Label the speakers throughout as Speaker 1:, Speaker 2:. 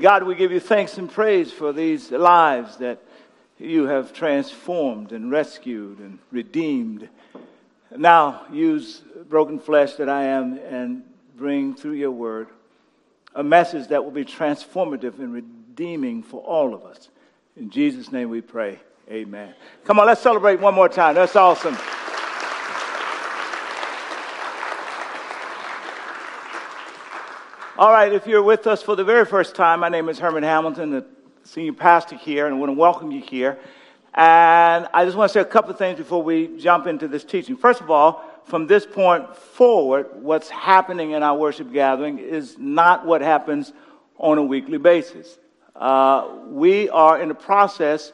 Speaker 1: God, we give you thanks and praise for these lives that you have transformed and rescued and redeemed. Now use broken flesh that I am and bring through your word a message that will be transformative and redeeming for all of us. In Jesus' name we pray. Amen. Come on, let's celebrate one more time. That's awesome. All right, if you're with us for the very first time, my name is Hurmon Hamilton, the senior pastor here, and I want to welcome you here. And I just want to say a couple of things before we jump into this teaching. First of all, from this point forward, what's happening in our worship gathering is not what happens on a weekly basis. Uh, we are in the process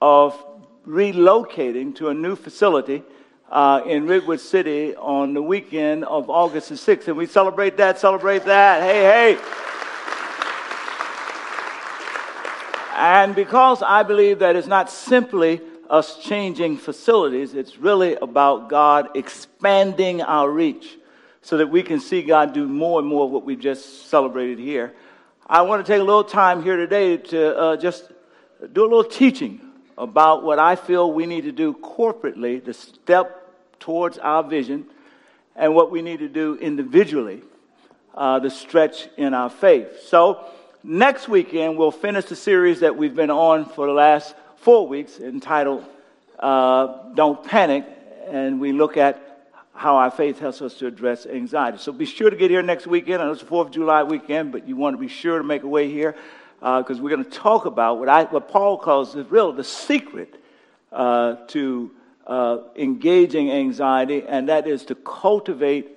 Speaker 1: of relocating to a new facility uh, in Redwood City on the weekend of August the 6th. And we celebrate that, celebrate that. Hey, hey. And because I believe that it's not simply us changing facilities, it's really about God expanding our reach so that we can see God do more and more of what we've just celebrated here. I want to take a little time here today to uh, just do a little teaching about what I feel we need to do corporately to step towards our vision and what we need to do individually uh, to stretch in our faith. So, next weekend, we'll finish the series that we've been on for the last four weeks entitled uh, Don't Panic, and we look at how our faith helps us to address anxiety. So be sure to get here next weekend. I know it's the 4th of July weekend, but you want to be sure to make a way here because uh, we're going to talk about what, I, what Paul calls the real the secret uh, to uh, engaging anxiety, and that is to cultivate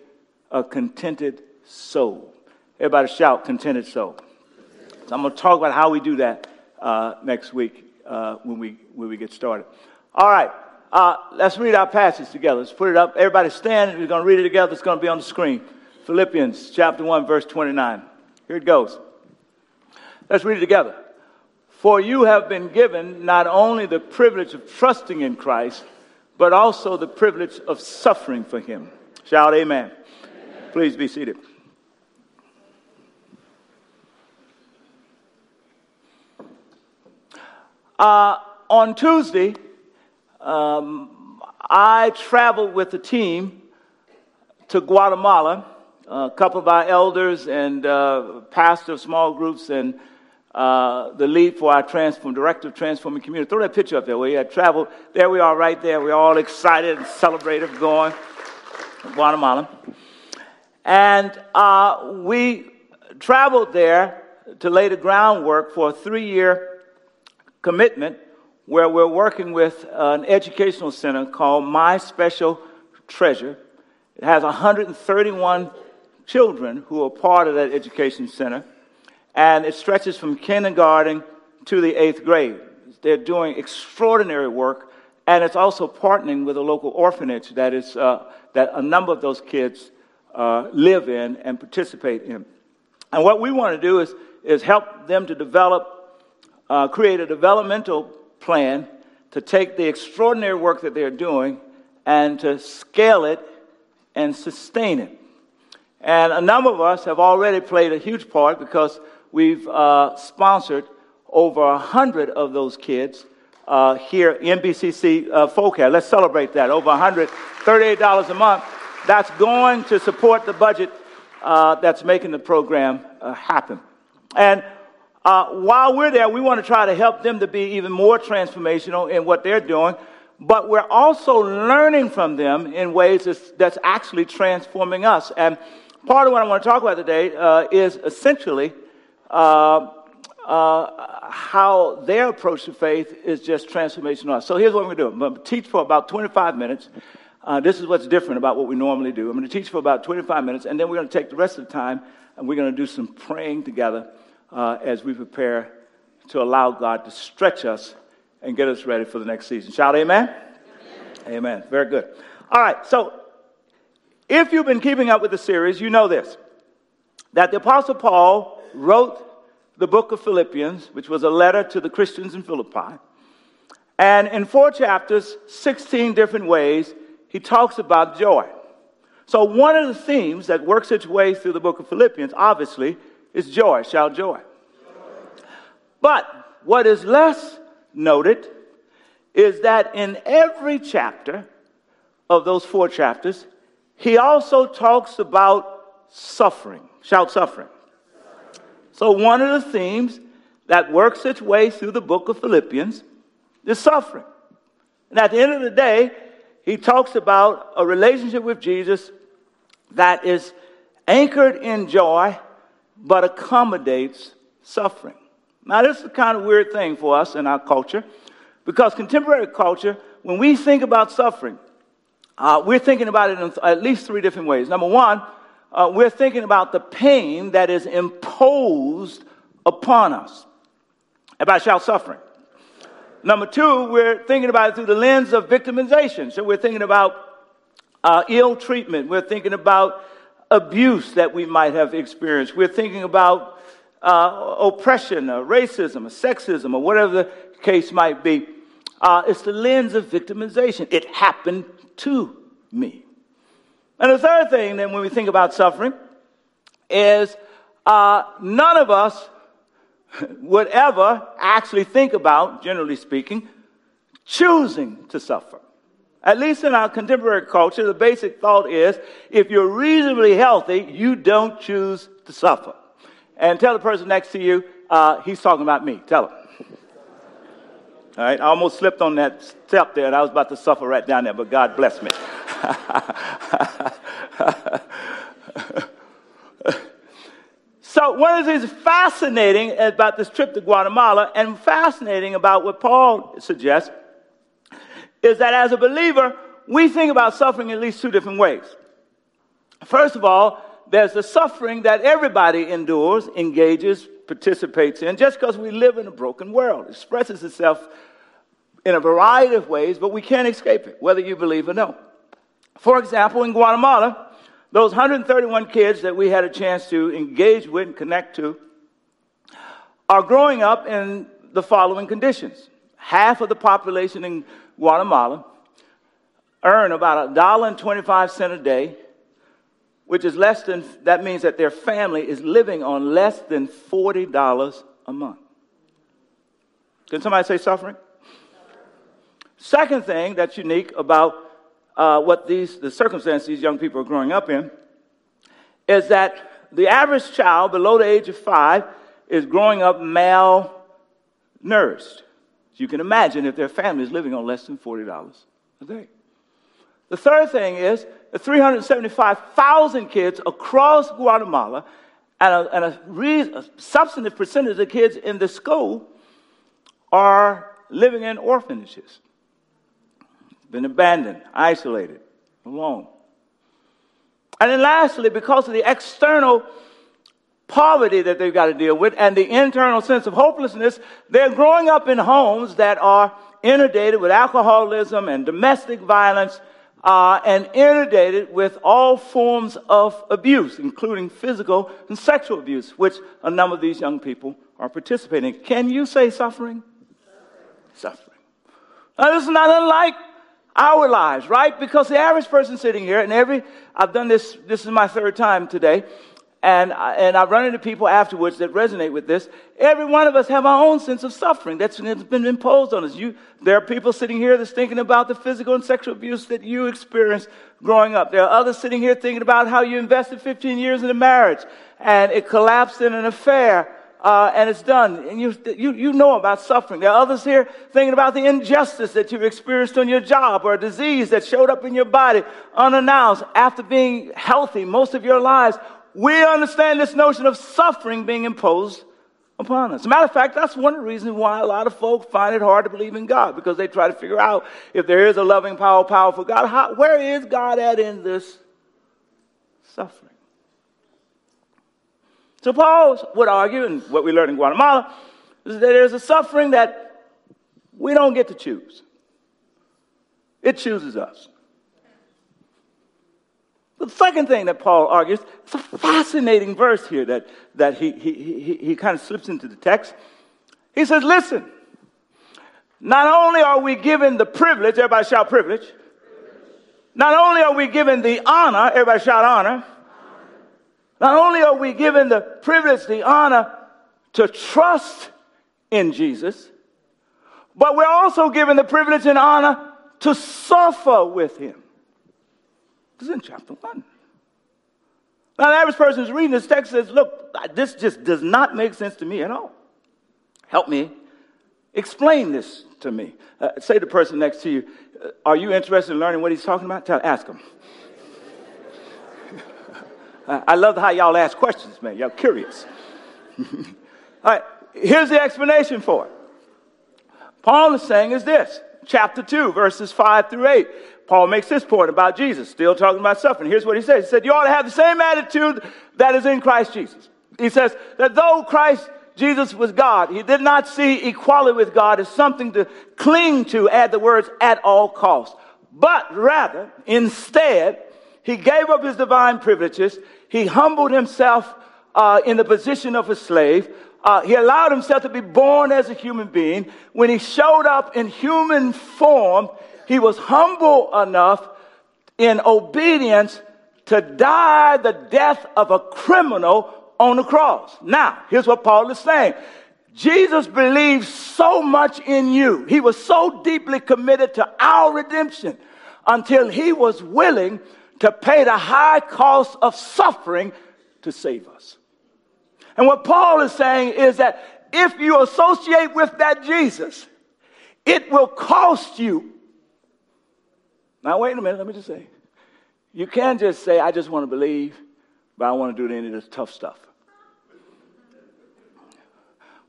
Speaker 1: a contented soul. Everybody shout, contented soul. So I'm going to talk about how we do that uh, next week uh, when, we, when we get started. All right, uh, let's read our passage together. Let's put it up. Everybody stand. We're going to read it together. It's going to be on the screen. Philippians chapter 1, verse 29. Here it goes. Let's read it together. For you have been given not only the privilege of trusting in Christ, but also the privilege of suffering for him. Shout amen. amen. Please be seated. Uh, on Tuesday, um, I traveled with the team to Guatemala. A couple of our elders and uh, pastor of small groups and uh, the lead for our transform, director of transforming community. Throw that picture up there. We had traveled. There we are, right there. We're all excited and celebrative going to Guatemala, and uh, we traveled there to lay the groundwork for a three-year commitment where we're working with an educational center called My Special Treasure. It has 131 children who are part of that education center and it stretches from kindergarten to the eighth grade. They're doing extraordinary work, and it's also partnering with a local orphanage that, is, uh, that a number of those kids uh, live in and participate in. And what we want to do is, is help them to develop, uh, create a developmental plan to take the extraordinary work that they're doing and to scale it and sustain it. And a number of us have already played a huge part because We've uh, sponsored over a hundred of those kids uh, here in BCC uh, FOCAD. Let's celebrate that. Over $138 a month. That's going to support the budget uh, that's making the program uh, happen. And uh, while we're there, we want to try to help them to be even more transformational in what they're doing. But we're also learning from them in ways that's, that's actually transforming us. And part of what I want to talk about today uh, is essentially uh, uh, how their approach to faith is just transformational. So here's what we're going to do. I'm going to teach for about 25 minutes. Uh, this is what's different about what we normally do. I'm going to teach for about 25 minutes, and then we're going to take the rest of the time and we're going to do some praying together uh, as we prepare to allow God to stretch us and get us ready for the next season. Shout amen. Amen. amen. Very good. All right. So if you've been keeping up with the series, you know this that the Apostle Paul wrote the book of Philippians, which was a letter to the Christians in Philippi. And in four chapters, 16 different ways, he talks about joy. So, one of the themes that works its way through the book of Philippians, obviously, is joy. Joy. joy. But what is less noted is that in every chapter of those four chapters, he also talks about suffering. Shout suffering. So, one of the themes that works its way through the book of Philippians is suffering. And at the end of the day, he talks about a relationship with Jesus that is anchored in joy but accommodates suffering. Now, this is a kind of weird thing for us in our culture because contemporary culture, when we think about suffering, uh, we're thinking about it in at least three different ways. Number one, uh, we're thinking about the pain that is imposed upon us. About shout suffering. Number two, we're thinking about it through the lens of victimization. So we're thinking about uh, ill treatment. We're thinking about abuse that we might have experienced. We're thinking about uh, oppression or racism or sexism or whatever the case might be. Uh, it's the lens of victimization. It happened to me. And the third thing, then, when we think about suffering, is uh, none of us would ever actually think about, generally speaking, choosing to suffer. At least in our contemporary culture, the basic thought is if you're reasonably healthy, you don't choose to suffer. And tell the person next to you, uh, he's talking about me. Tell him. All right, I almost slipped on that step there, and I was about to suffer right down there, but God bless me. so, one of the things fascinating about this trip to Guatemala, and fascinating about what Paul suggests, is that as a believer, we think about suffering in at least two different ways. First of all, there's the suffering that everybody endures, engages, participates in, just because we live in a broken world. It expresses itself in a variety of ways, but we can't escape it, whether you believe or no. For example, in Guatemala, those 131 kids that we had a chance to engage with and connect to are growing up in the following conditions. Half of the population in Guatemala earn about a dollar and 25 cents a day, which is less than, that means that their family is living on less than $40 a month. Can somebody say suffering? Second thing that's unique about uh, what these, the circumstances these young people are growing up in is that the average child below the age of five is growing up malnourished. You can imagine if their family is living on less than $40 a day. The third thing is the 375,000 kids across Guatemala and, a, and a, re, a substantive percentage of the kids in the school are living in orphanages, been abandoned, isolated, alone. And then lastly, because of the external poverty that they've got to deal with and the internal sense of hopelessness, they're growing up in homes that are inundated with alcoholism and domestic violence uh, and inundated with all forms of abuse, including physical and sexual abuse, which a number of these young people are participating in. Can you say suffering? Suffering. Now, this is not unlike our lives, right? Because the average person sitting here, and every, I've done this, this is my third time today, and, I, and I've run into people afterwards that resonate with this. Every one of us have our own sense of suffering that's been imposed on us. You, there are people sitting here that's thinking about the physical and sexual abuse that you experienced growing up. There are others sitting here thinking about how you invested 15 years in a marriage and it collapsed in an affair. Uh, and it's done. And you, you, you know about suffering. There are others here thinking about the injustice that you've experienced on your job or a disease that showed up in your body unannounced after being healthy most of your lives we understand this notion of suffering being imposed upon us. As a matter of fact, that's one of the reasons why a lot of folk find it hard to believe in God because they try to figure out if there is a loving, power, powerful God, how, where is God at in this suffering? So Paul would argue, and what we learned in Guatemala, is that there's a suffering that we don't get to choose. It chooses us. The second thing that Paul argues, it's a fascinating verse here that, that he, he, he, he kind of slips into the text. He says, Listen, not only are we given the privilege, everybody shout privilege. Not only are we given the honor, everybody shout honor. Not only are we given the privilege, the honor to trust in Jesus, but we're also given the privilege and honor to suffer with him. This is in chapter 1. Now, the average person is reading this text says, Look, this just does not make sense to me at all. Help me. Explain this to me. Uh, say to the person next to you, uh, Are you interested in learning what he's talking about? Tell, ask him. I love how y'all ask questions, man. Y'all curious. All right, here's the explanation for it. Paul is saying is this, chapter 2, verses 5 through 8. Paul makes this point about Jesus, still talking about suffering. Here's what he says. He said, You ought to have the same attitude that is in Christ Jesus. He says that though Christ Jesus was God, he did not see equality with God as something to cling to, add the words, at all costs. But rather, instead, he gave up his divine privileges. He humbled himself uh, in the position of a slave. Uh, he allowed himself to be born as a human being. When he showed up in human form, he was humble enough in obedience to die the death of a criminal on the cross. Now, here's what Paul is saying. Jesus believed so much in you. He was so deeply committed to our redemption until he was willing to pay the high cost of suffering to save us. And what Paul is saying is that if you associate with that Jesus, it will cost you. Now, wait a minute, let me just say. You can't just say, I just want to believe, but I want to do any of this tough stuff.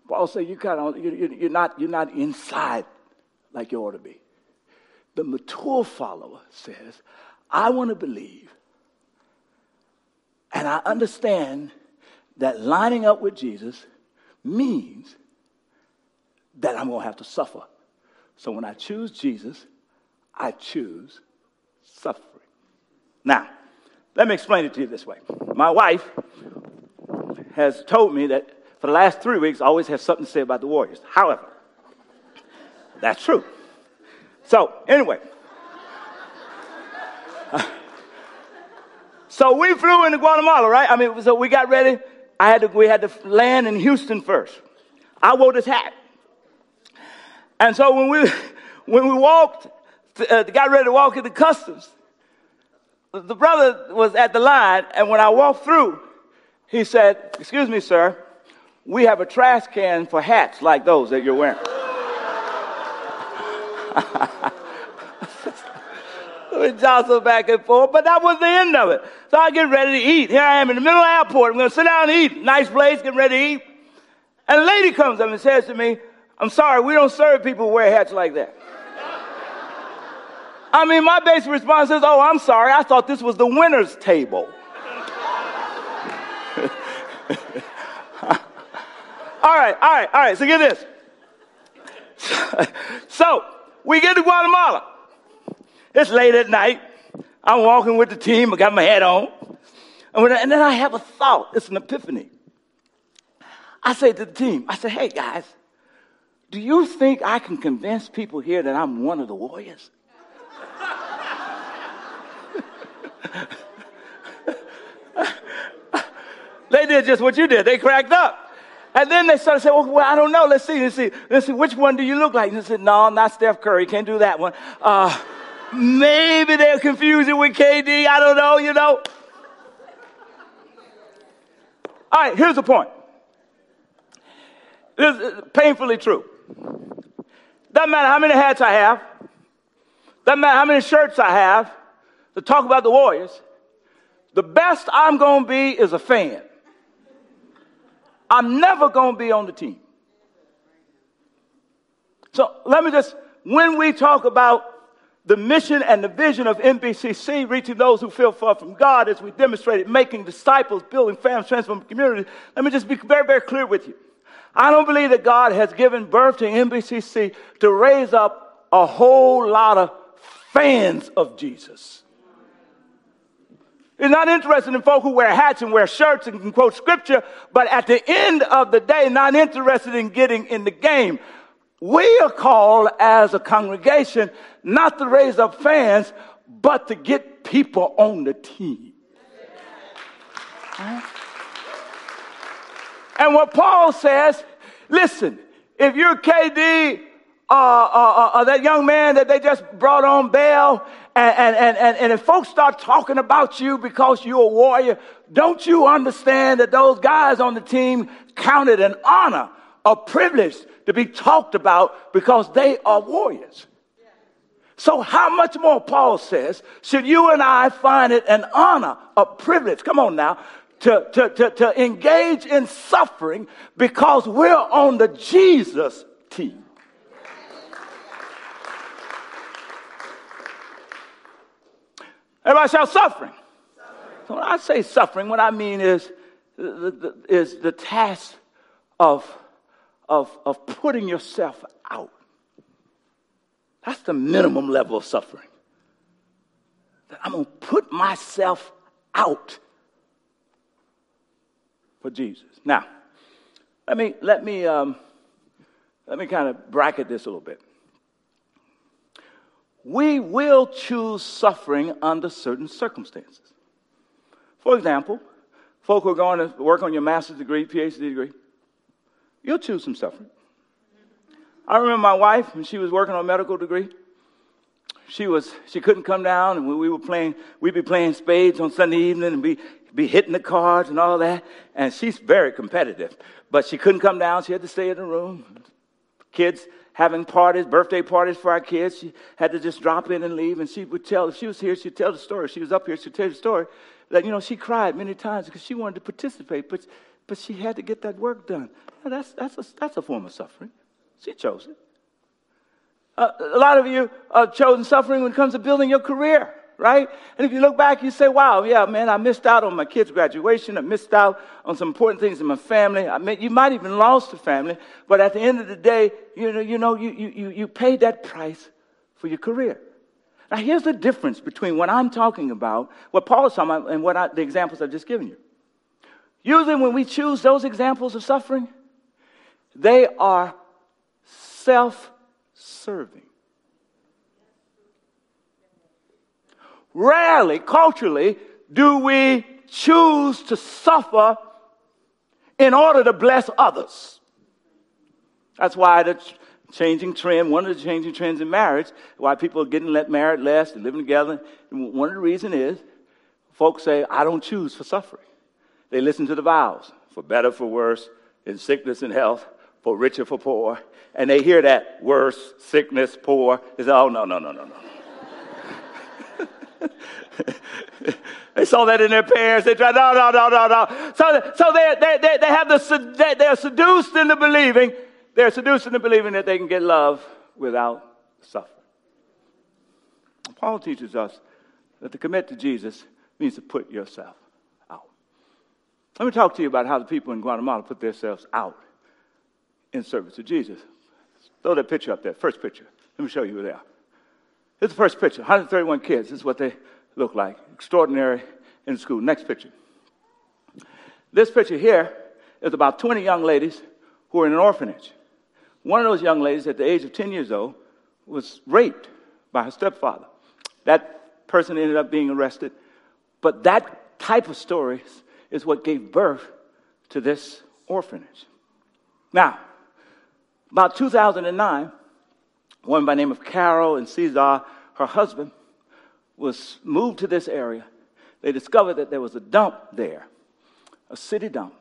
Speaker 1: Paul said, you kind of, you're, not, you're not inside like you ought to be. The mature follower says, I want to believe. And I understand that lining up with Jesus means that I'm going to have to suffer. So when I choose Jesus, I choose suffering. Now, let me explain it to you this way. My wife has told me that for the last three weeks, I always have something to say about the Warriors. However, that's true. So, anyway, so we flew into Guatemala, right? I mean, so we got ready. I had to, we had to land in Houston first. I wore this hat. And so when we, when we walked, uh, got ready to walk into customs, the brother was at the line, and when I walked through, he said, Excuse me, sir, we have a trash can for hats like those that you're wearing. we jostle back and forth, but that was the end of it. So I get ready to eat. Here I am in the middle of the airport. I'm going to sit down and eat. Nice place, getting ready to eat. And a lady comes up and says to me, I'm sorry, we don't serve people who wear hats like that. I mean, my basic response is, oh, I'm sorry, I thought this was the winner's table. all right, all right, all right, so get this. so, we get to Guatemala. It's late at night. I'm walking with the team. I got my hat on. And then I have a thought. It's an epiphany. I say to the team, I say, hey guys, do you think I can convince people here that I'm one of the warriors? they did just what you did. They cracked up. And then they started saying, well, well, I don't know. Let's see. Let's see. Let's see. Which one do you look like? And they said, no, not Steph Curry. Can't do that one. Uh, maybe they'll confuse it with KD. I don't know, you know. All right, here's the point. This is painfully true. Doesn't matter how many hats I have. Doesn't matter how many shirts I have to talk about the Warriors. The best I'm going to be is a fan. I'm never going to be on the team. So let me just, when we talk about the mission and the vision of NBCC, reaching those who feel far from God, as we demonstrated, making disciples, building families, transforming communities, let me just be very, very clear with you. I don't believe that God has given birth to NBCC to raise up a whole lot of fans of Jesus. He's not interested in folk who wear hats and wear shirts and can quote scripture, but at the end of the day, not interested in getting in the game. We are called as a congregation not to raise up fans, but to get people on the team. And what Paul says, listen, if you're KD, uh, uh, uh, uh, that young man that they just brought on bail, and, and, and, and if folks start talking about you because you're a warrior, don't you understand that those guys on the team counted an honor, a privilege to be talked about because they are warriors? So, how much more, Paul says, should you and I find it an honor, a privilege, come on now, to, to, to, to engage in suffering because we're on the Jesus team? Everybody shout suffering. suffering. So when I say suffering, what I mean is, is the task of, of, of putting yourself out. That's the minimum level of suffering. That I'm going to put myself out for Jesus. Now, let me, let me, um, let me kind of bracket this a little bit we will choose suffering under certain circumstances. For example, folk who are going to work on your master's degree, PhD degree, you'll choose some suffering. I remember my wife when she was working on a medical degree. She was she couldn't come down, and we were playing. We'd be playing spades on Sunday evening, and be be hitting the cards and all that. And she's very competitive, but she couldn't come down. She had to stay in the room. Kids having parties, birthday parties for our kids. She had to just drop in and leave. And she would tell, if she was here, she'd tell the story. She was up here, she'd tell the story that, you know, she cried many times because she wanted to participate, but, but she had to get that work done. That's, that's, a, that's a form of suffering. She chose it. Uh, a lot of you have chosen suffering when it comes to building your career right? And if you look back, you say, wow, yeah, man, I missed out on my kids' graduation. I missed out on some important things in my family. I mean, you might even lost a family, but at the end of the day, you know, you, know you, you, you paid that price for your career. Now, here's the difference between what I'm talking about, what Paul is talking about, and what I, the examples I've just given you. Usually, when we choose those examples of suffering, they are self serving. Rarely, culturally, do we choose to suffer in order to bless others. That's why the changing trend, one of the changing trends in marriage, why people are getting let married less and living together. One of the reasons is folks say, I don't choose for suffering. They listen to the vows for better, for worse, in sickness and health, for richer, for poor. And they hear that worse, sickness, poor. They say, oh, no, no, no, no, no. they saw that in their parents. They tried, no, no, no, no, no. So, so they, they, they, they have the, they're seduced into believing, they're seduced into believing that they can get love without suffering. Paul teaches us that to commit to Jesus means to put yourself out. Let me talk to you about how the people in Guatemala put themselves out in service to Jesus. Throw that picture up there, first picture. Let me show you who they are. Here's the first picture 131 kids. This is what they look like. Extraordinary in school. Next picture. This picture here is about 20 young ladies who are in an orphanage. One of those young ladies, at the age of 10 years old, was raped by her stepfather. That person ended up being arrested. But that type of story is what gave birth to this orphanage. Now, about 2009, a woman by the name of Carol and Cesar, her husband, was moved to this area. They discovered that there was a dump there, a city dump.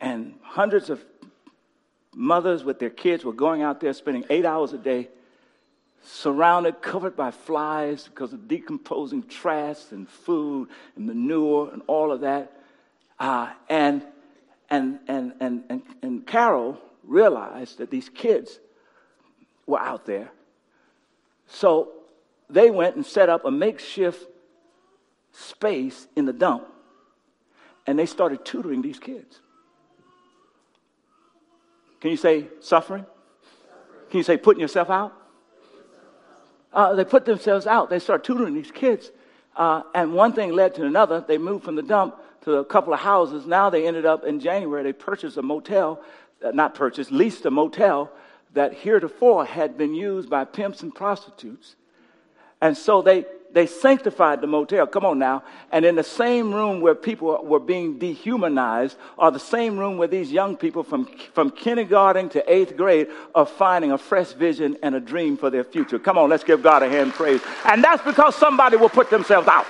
Speaker 1: And hundreds of mothers with their kids were going out there spending eight hours a day, surrounded, covered by flies because of decomposing trash and food and manure and all of that. Uh, and, and, and, and, and, and Carol realized that these kids were out there. So they went and set up a makeshift space in the dump and they started tutoring these kids. Can you say suffering? Can you say putting yourself out? Uh, they put themselves out. They started tutoring these kids. Uh, and one thing led to another. They moved from the dump to a couple of houses. Now they ended up in January, they purchased a motel, Uh, not purchased, leased a motel that heretofore had been used by pimps and prostitutes. And so they they sanctified the motel. Come on now. And in the same room where people were being dehumanized, or the same room where these young people from, from kindergarten to eighth grade are finding a fresh vision and a dream for their future. Come on, let's give God a hand praise. And that's because somebody will put themselves out.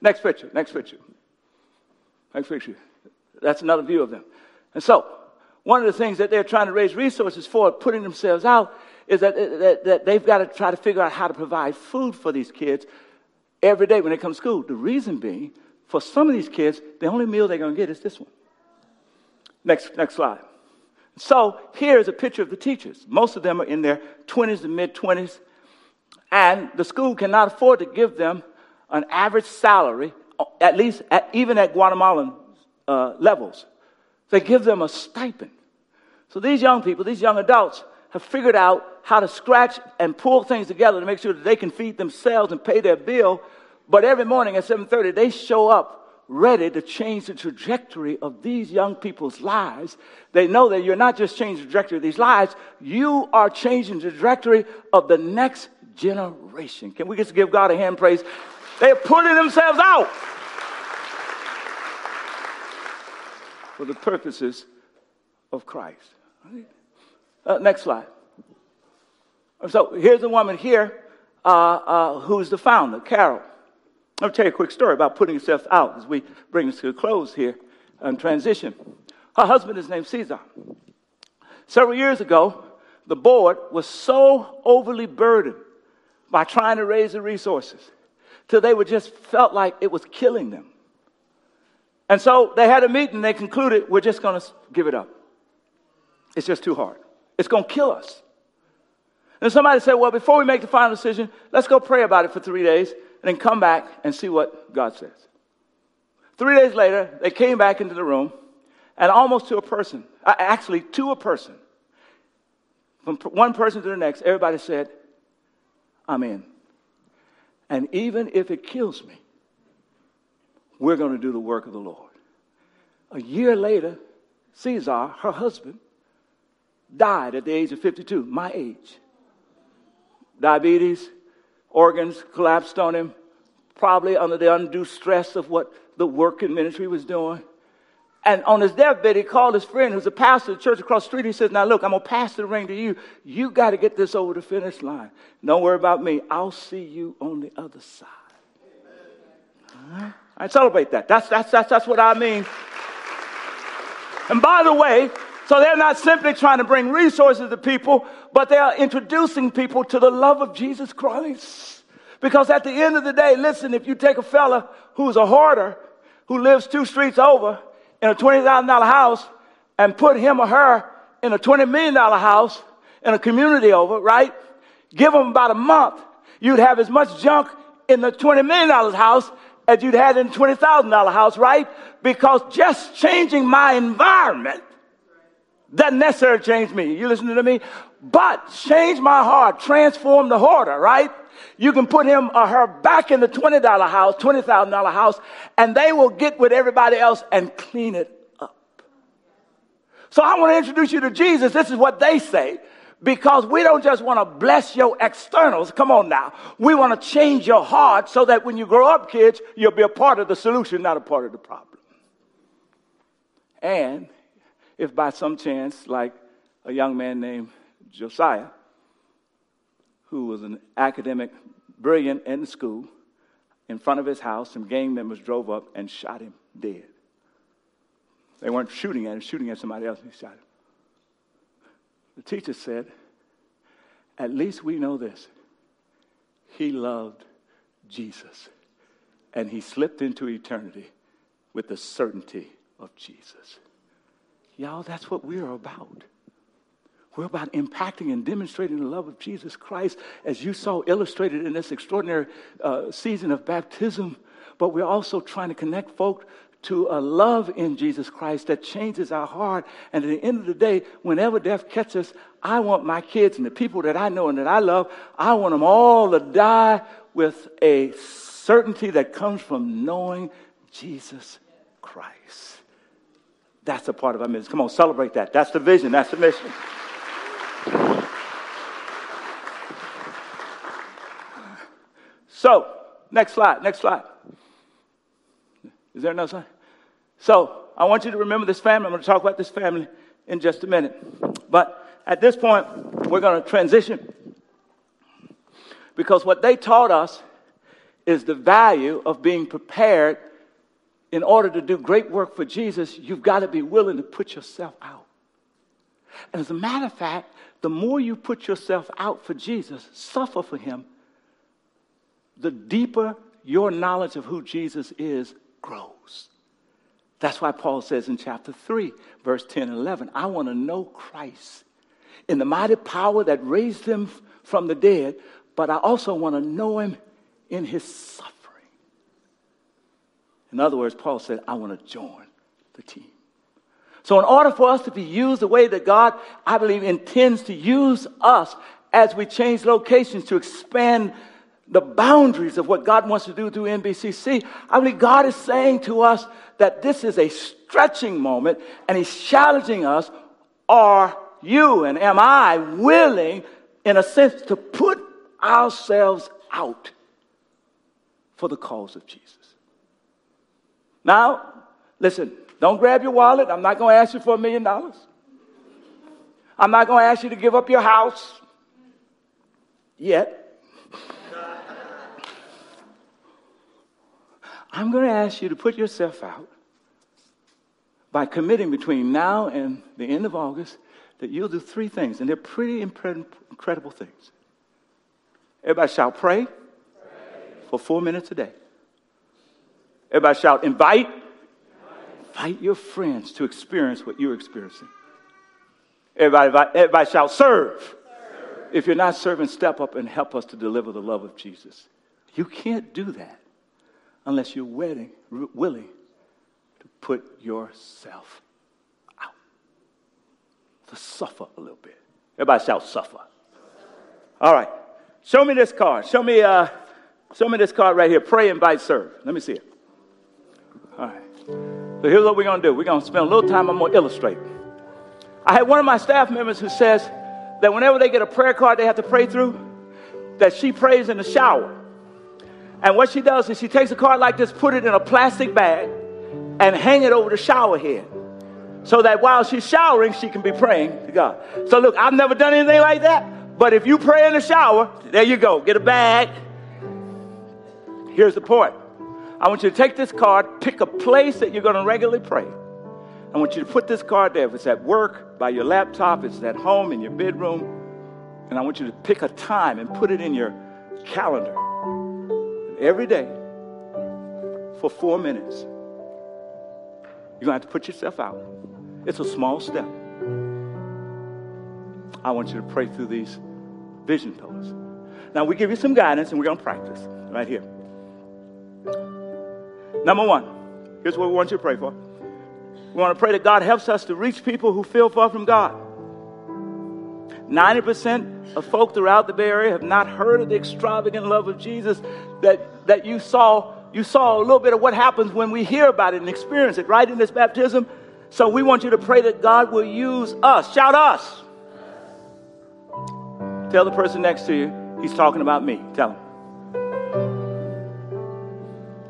Speaker 1: Next picture, next picture. Next picture. That's another view of them. And so, one of the things that they're trying to raise resources for, putting themselves out, is that, that, that they've got to try to figure out how to provide food for these kids every day when they come to school. The reason being, for some of these kids, the only meal they're going to get is this one. Next, next slide. So here's a picture of the teachers. Most of them are in their 20s and mid 20s, and the school cannot afford to give them an average salary, at least at, even at Guatemalan uh, levels. They give them a stipend. So these young people, these young adults, have figured out how to scratch and pull things together to make sure that they can feed themselves and pay their bill. But every morning at 7:30, they show up ready to change the trajectory of these young people's lives. They know that you're not just changing the trajectory of these lives, you are changing the trajectory of the next generation. Can we just give God a hand praise? They're putting themselves out for the purposes of Christ. Uh, next slide. So here's a woman here uh, uh, who's the founder, Carol. I'll tell you a quick story about putting yourself out as we bring this to a close here and transition. Her husband is named Caesar. Several years ago, the board was so overly burdened by trying to raise the resources till they were just felt like it was killing them. And so they had a meeting. They concluded, we're just going to give it up. It's just too hard. It's going to kill us. And somebody said, well, before we make the final decision, let's go pray about it for three days and then come back and see what God says. Three days later, they came back into the room and almost to a person, actually to a person, from one person to the next, everybody said, I'm in. And even if it kills me, we're going to do the work of the Lord. A year later, Caesar, her husband, died at the age of 52, my age. Diabetes, organs collapsed on him, probably under the undue stress of what the work in ministry was doing. And on his deathbed, he called his friend who's a pastor of the church across the street. He says, Now look, I'm going to pass the ring to you. You got to get this over the finish line. Don't worry about me. I'll see you on the other side. I celebrate that. That's, that's, that's, that's what I mean. And by the way, so they're not simply trying to bring resources to people, but they are introducing people to the love of Jesus Christ. Because at the end of the day, listen, if you take a fella who's a hoarder, who lives two streets over in a $20,000 house, and put him or her in a $20 million house in a community over, right? Give them about a month, you'd have as much junk in the $20 million house as you'd had in a $20,000 house, right? Because just changing my environment doesn't necessarily change me. You listening to me? But change my heart, transform the hoarder, right? You can put him or her back in the $20 house, $20,000 house, and they will get with everybody else and clean it up. So I want to introduce you to Jesus. This is what they say. Because we don't just want to bless your externals. Come on now. We want to change your heart so that when you grow up, kids, you'll be a part of the solution, not a part of the problem. And if by some chance, like a young man named Josiah, who was an academic, brilliant in school, in front of his house, some gang members drove up and shot him dead. They weren't shooting at him, shooting at somebody else, and he shot him. The teacher said, At least we know this. He loved Jesus, and he slipped into eternity with the certainty of Jesus. Y'all, that's what we're about. We're about impacting and demonstrating the love of Jesus Christ, as you saw illustrated in this extraordinary uh, season of baptism. But we're also trying to connect folk to a love in Jesus Christ that changes our heart. And at the end of the day, whenever death catches us, I want my kids and the people that I know and that I love, I want them all to die with a certainty that comes from knowing Jesus Christ. That's a part of our mission. Come on, celebrate that. That's the vision, that's the mission. So, next slide, next slide. Is there another slide? So, I want you to remember this family. I'm going to talk about this family in just a minute. But at this point, we're going to transition. Because what they taught us is the value of being prepared in order to do great work for Jesus, you've got to be willing to put yourself out. And as a matter of fact, the more you put yourself out for Jesus, suffer for him, the deeper your knowledge of who Jesus is grows. That's why Paul says in chapter 3, verse 10 and 11, I want to know Christ in the mighty power that raised him from the dead, but I also want to know him in his suffering. In other words, Paul said, I want to join the team. So, in order for us to be used the way that God, I believe, intends to use us as we change locations to expand the boundaries of what God wants to do through NBCC, I believe God is saying to us that this is a stretching moment and He's challenging us are you and am I willing, in a sense, to put ourselves out for the cause of Jesus? Now, listen, don't grab your wallet. I'm not going to ask you for a million dollars. I'm not going to ask you to give up your house yet. I'm going to ask you to put yourself out by committing between now and the end of August that you'll do three things, and they're pretty incredible things. Everybody shout, pray, pray. for four minutes a day. Everybody shout, invite. Invite your friends to experience what you're experiencing. Everybody, everybody shout, serve. serve. If you're not serving, step up and help us to deliver the love of Jesus. You can't do that unless you're willing, willing to put yourself out. To suffer a little bit. Everybody shout, suffer. All right. Show me this card. Show me, uh, show me this card right here. Pray, invite, serve. Let me see it. All right. So here's what we're going to do. We're going to spend a little time. I'm going to illustrate. I had one of my staff members who says that whenever they get a prayer card they have to pray through, that she prays in the shower. And what she does is she takes a card like this, put it in a plastic bag, and hang it over the shower head. So that while she's showering, she can be praying to God. So look, I've never done anything like that. But if you pray in the shower, there you go. Get a bag. Here's the point. I want you to take this card, pick a place that you're going to regularly pray. I want you to put this card there. If it's at work, by your laptop, it's at home, in your bedroom. And I want you to pick a time and put it in your calendar every day for four minutes. You're going to have to put yourself out. It's a small step. I want you to pray through these vision pillars. Now, we give you some guidance and we're going to practice right here. Number one, here's what we want you to pray for. We want to pray that God helps us to reach people who feel far from God. 90% of folk throughout the Bay Area have not heard of the extravagant love of Jesus that, that you saw. You saw a little bit of what happens when we hear about it and experience it, right, in this baptism. So we want you to pray that God will use us. Shout us. Tell the person next to you, he's talking about me. Tell him.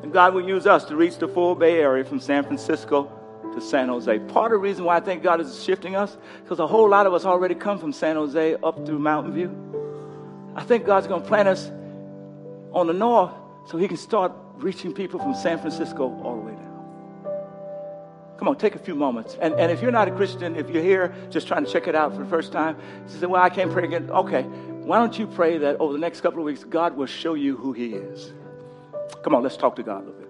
Speaker 1: And God will use us to reach the full Bay Area from San Francisco to San Jose. Part of the reason why I think God is shifting us, because a whole lot of us already come from San Jose up through Mountain View. I think God's going to plant us on the north so he can start reaching people from San Francisco all the way down. Come on, take a few moments. And, and if you're not a Christian, if you're here just trying to check it out for the first time, you say, Well, I can't pray again. Okay, why don't you pray that over the next couple of weeks, God will show you who he is? Come on, let's talk to God a little bit.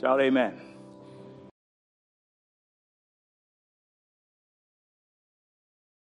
Speaker 1: Shout amen.